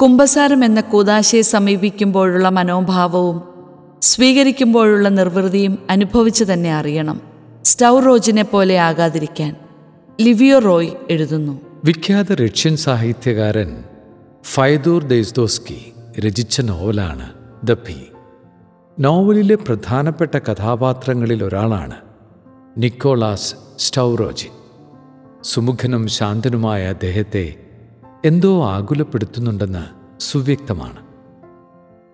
കുംഭസാരം എന്ന കൂതാശയെ സമീപിക്കുമ്പോഴുള്ള മനോഭാവവും സ്വീകരിക്കുമ്പോഴുള്ള നിർവൃതിയും അനുഭവിച്ചു തന്നെ അറിയണം. സ്റ്റൗ റോജിനെ പോലെ ആകാതിരിക്കാൻ ലിവിയോ റോയ് എഴുതുന്നു. വിഖ്യാത റഷ്യൻ സാഹിത്യകാരൻ ഫൈദൂർ ദെയ്സ്തോസ്കി രചിച്ച നോവലാണ് ദ ഭി നോവലിലെ പ്രധാനപ്പെട്ട കഥാപാത്രങ്ങളിൽ ഒരാളാണ് നിക്കോളാസ് സ്റ്റൗറോജി സുമുഖനും ശാന്തനുമായ അദ്ദേഹത്തെ എന്തോ ആകുലപ്പെടുത്തുന്നുണ്ടെന്ന് സുവ്യക്തമാണ്.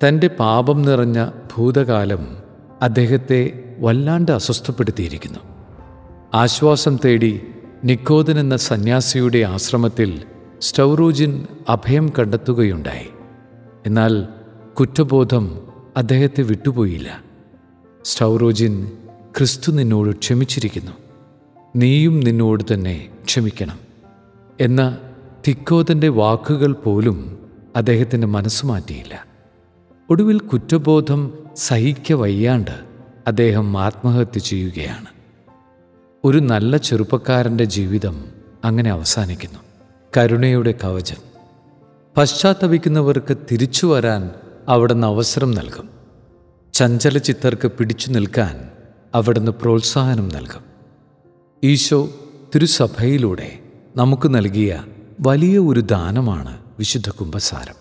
തന്റെ പാപം നിറഞ്ഞ ഭൂതകാലം അദ്ദേഹത്തെ വല്ലാണ്ട് അസ്വസ്ഥപ്പെടുത്തിയിരിക്കുന്നു. ആശ്വാസം തേടി നിക്കോദൻ എന്ന സന്യാസിയുടെ ആശ്രമത്തിൽ സ്റ്റൗറൂജിൻ അഭയം കണ്ടെത്തുകയുണ്ടായി. എന്നാൽ കുറ്റബോധം അദ്ദേഹത്തെ വിട്ടുപോയില്ല. സ്റ്റൗറോജിൻ ക്രിസ്തു നിന്നോട് ക്ഷമിച്ചിരിക്കുന്നു. നീയും നിന്നോട് തന്നെ ക്ഷമിക്കണം എന്ന തിക്കോതന്റെ വാക്കുകൾ പോലും അദ്ദേഹത്തിന്റെ മനസ്സ് മാറ്റിയില്ല. ഒടുവിൽ കുറ്റബോധം സഹിക്ക വയ്യാണ്ട് അദ്ദേഹം ആത്മഹത്യ ചെയ്യുകയാണ്. ഒരു നല്ല ചെറുപ്പക്കാരന്റെ ജീവിതം അങ്ങനെ അവസാനിക്കുന്നു. കരുണയുടെ കവചം. പശ്ചാത്തപിക്കുന്നവർക്ക് തിരിച്ചു വരാൻ അവിടുന്ന് അവസരം നൽകും. ചഞ്ചല ചഞ്ചലചിത്തർക്ക് പിടിച്ചു നിൽക്കാൻ അവിടുന്ന് പ്രോത്സാഹനം നൽകും. ഈശോ തിരുസഭയിലൂടെ നമുക്ക് നൽകിയ വലിയ ഒരു ദാനമാണ് വിശുദ്ധ കുംഭസാരം.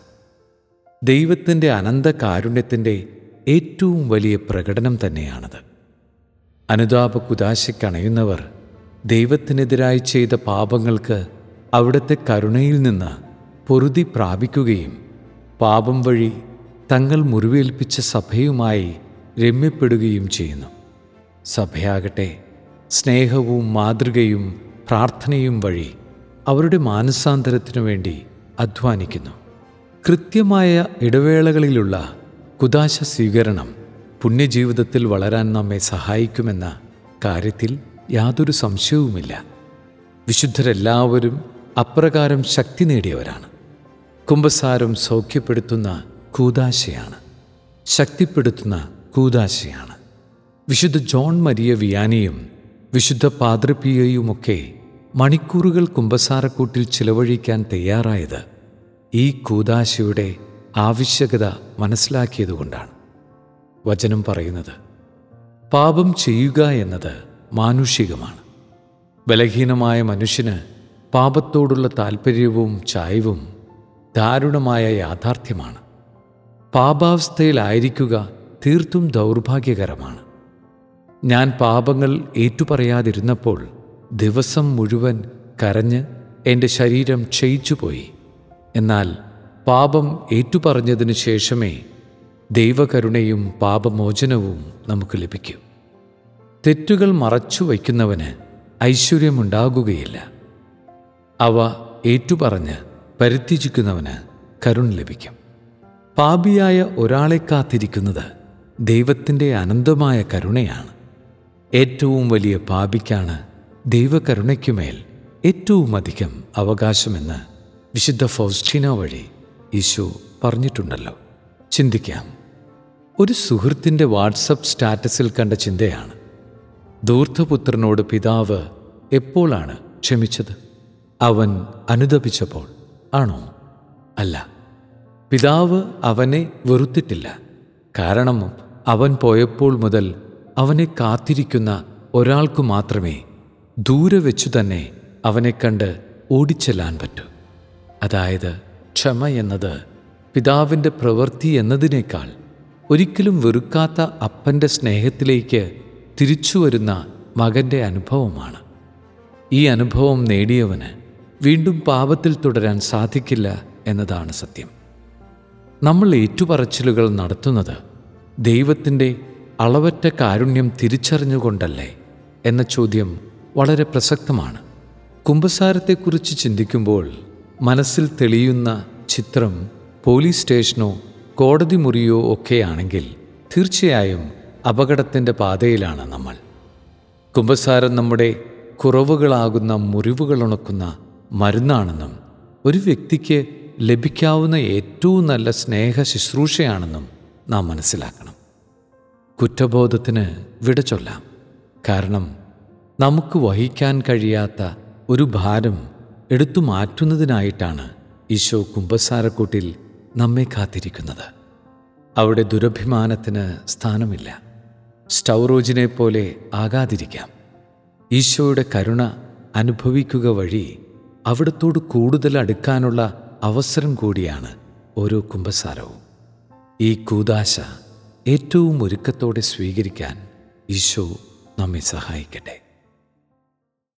ദൈവത്തിന്റെ അനന്ത കാരുണ്യത്തിന്റെ ഏറ്റവും വലിയ പ്രകടനം തന്നെയാണത്. അനുതാപ കുതാശയ്ക്കണയുന്നവർ ദൈവത്തിനെതിരായി ചെയ്ത പാപങ്ങൾക്ക് അവിടുത്തെ കരുണയിൽ നിന്ന് പൊറുതി പ്രാപിക്കുകയും പാപം വഴി തങ്ങൾ മുറിവേൽപ്പിച്ച സഭയുമായി രമ്യപ്പെടുകയും ചെയ്യുന്നു. സഭയാകട്ടെ സ്നേഹവും മാതൃകയും പ്രാർത്ഥനയും വഴി അവരുടെ മാനസാന്തരത്തിനു വേണ്ടി അധ്വാനിക്കുന്നു. കൃത്യമായ ഇടവേളകളിലുള്ള കുദാശ സ്വീകരണം പുണ്യജീവിതത്തിൽ വളരാൻ നമ്മെ സഹായിക്കുമെന്ന കാര്യത്തിൽ യാതൊരു സംശയവുമില്ല. വിശുദ്ധരെല്ലാവരും അപ്രകാരം ശക്തി നേടിയവരാണ്. കുംഭസാരം സൗഖ്യപ്പെടുത്തുന്ന കൂതാശയാണ് ശക്തിപ്പെടുത്തുന്ന കൂതാശയാണ് വിശുദ്ധ ജോൺ മരിയ വിയാനിയും വിശുദ്ധ പാദ്രപിയയുമൊക്കെ മണിക്കൂറുകൾ കുംഭസാരക്കൂട്ടിൽ ചിലവഴിക്കാൻ തയ്യാറായത് ഈ കൂതാശയുടെ ആവശ്യകത മനസ്സിലാക്കിയതുകൊണ്ടാണ്. വചനം പറയുന്നത് പാപം ചെയ്യുക എന്നത് മാനുഷികമാണ്. ബലഹീനമായ മനുഷ്യന് പാപത്തോടുള്ള താൽപ്പര്യവും ചായവും ദാരുണമായ യാഥാർത്ഥ്യമാണ്. പാപാവസ്ഥയിലായിരിക്കുക തീർത്തും ദൗർഭാഗ്യകരമാണ്. ഞാൻ പാപങ്ങൾ ഏറ്റുപറയാതിരുന്നപ്പോൾ ദിവസം മുഴുവൻ കരഞ്ഞ് എന്റെ ശരീരം ക്ഷയിച്ചുപോയി. എന്നാൽ പാപം ഏറ്റുപറഞ്ഞതിനു ശേഷമേ ദൈവകരുണയും പാപമോചനവും നമുക്ക് ലഭിക്കൂ. തെറ്റുകൾ മറച്ചു വയ്ക്കുന്നവന് ഐശ്വര്യമുണ്ടാകുകയില്ല. അവ ഏറ്റുപറഞ്ഞ് പരിത്യജിക്കുന്നവന് കരുണ ലഭിക്കും. പാപിയായ ഒരാളെ കാത്തിരിക്കുന്നത് ദൈവത്തിന്റെ അനന്തമായ കരുണയാണ്. ഏറ്റവും വലിയ പാപിക്കാണ് ദൈവകരുണയ്ക്കുമേൽ ഏറ്റവുമധികം അവകാശമെന്ന് വിശുദ്ധ ഫൗസ്റ്റീന വഴി ഈശോ പറഞ്ഞിട്ടുണ്ടല്ലോ. ചിന്തിക്കാം. ഒരു സുഹൃത്തിന്റെ വാട്സപ്പ് സ്റ്റാറ്റസിൽ കണ്ട ചിന്തയാണ്. ദൂർത്ഥപുത്രനോട് പിതാവ് എപ്പോഴാണ് ക്ഷമിച്ചത്? അവൻ അനുദപിച്ചപ്പോൾ ആണോ? അല്ല. പിതാവ് അവനെ വെറുത്തിട്ടില്ല. കാരണം അവൻ പോയപ്പോൾ മുതൽ അവനെ കാത്തിരിക്കുന്ന ഒരാൾക്കു മാത്രമേ ദൂരെ വെച്ചു തന്നെ അവനെ കണ്ട് ഓടിച്ചെല്ലാൻ പറ്റൂ. അതായത് ക്ഷമ എന്നത് പിതാവിന്റെ പ്രവൃത്തി എന്നതിനേക്കാൾ ഒരിക്കലും വെറുക്കാത്ത അപ്പന്റെ സ്നേഹത്തിലേക്ക് തിരിച്ചു വരുന്ന മകന്റെ അനുഭവമാണ്. ഈ അനുഭവം നേടിയവന് വീണ്ടും പാപത്തിൽ തുടരാൻ സാധിക്കില്ല എന്നതാണ് സത്യം. നമ്മൾ ഏറ്റുപറച്ചിലുകൾ നടത്തുന്നത് ദൈവത്തിന്റെ അളവറ്റ കാരുണ്യം തിരിച്ചറിഞ്ഞുകൊണ്ടല്ലേ എന്ന ചോദ്യം വളരെ പ്രസക്തമാണ്. കുമ്പസാരത്തെക്കുറിച്ച് ചിന്തിക്കുമ്പോൾ മനസ്സിൽ തെളിയുന്ന ചിത്രം പോലീസ് സ്റ്റേഷനോ കോടതി മുറിയോ ഒക്കെയാണെങ്കിൽ തീർച്ചയായും അപകടത്തിന്റെ പാതയിലാണ് നമ്മൾ. കുമ്പസാരം നമ്മുടെ കുറവുകളാകുന്ന മുറിവുകളുണക്കുന്ന മരുന്നാണെന്നും ഒരു വ്യക്തിക്ക് ലഭിക്കാവുന്ന ഏറ്റവും നല്ല സ്നേഹ ശുശ്രൂഷയാണെന്നും നാം മനസ്സിലാക്കണം. കുറ്റബോധത്തിന് വിട ചൊല്ലാം. കാരണം നമുക്ക് വഹിക്കാൻ കഴിയാത്ത ഒരു ഭാരം എടുത്തു മാറ്റുന്നതിനായിട്ടാണ് ഈശോ കുംഭസാരക്കൂട്ടിൽ നമ്മെ കാത്തിരിക്കുന്നത്. അവിടെ ദുരഭിമാനത്തിന് സ്ഥാനമില്ല. സ്റ്റൗറോജിനെ പോലെ ആകാതിരിക്കാം. ഈശോയുടെ കരുണ അനുഭവിക്കുക വഴി അവിടത്തോട് കൂടുതൽ അടുക്കാനുള്ള അവസരം കൂടിയാണ് ഓരോ കുംഭസാരവും ഈ കൂതാശ ഏറ്റവും ഒരുക്കത്തോടെ സ്വീകരിക്കാൻ ഈശോ നമ്മെ സഹായിക്കട്ടെ.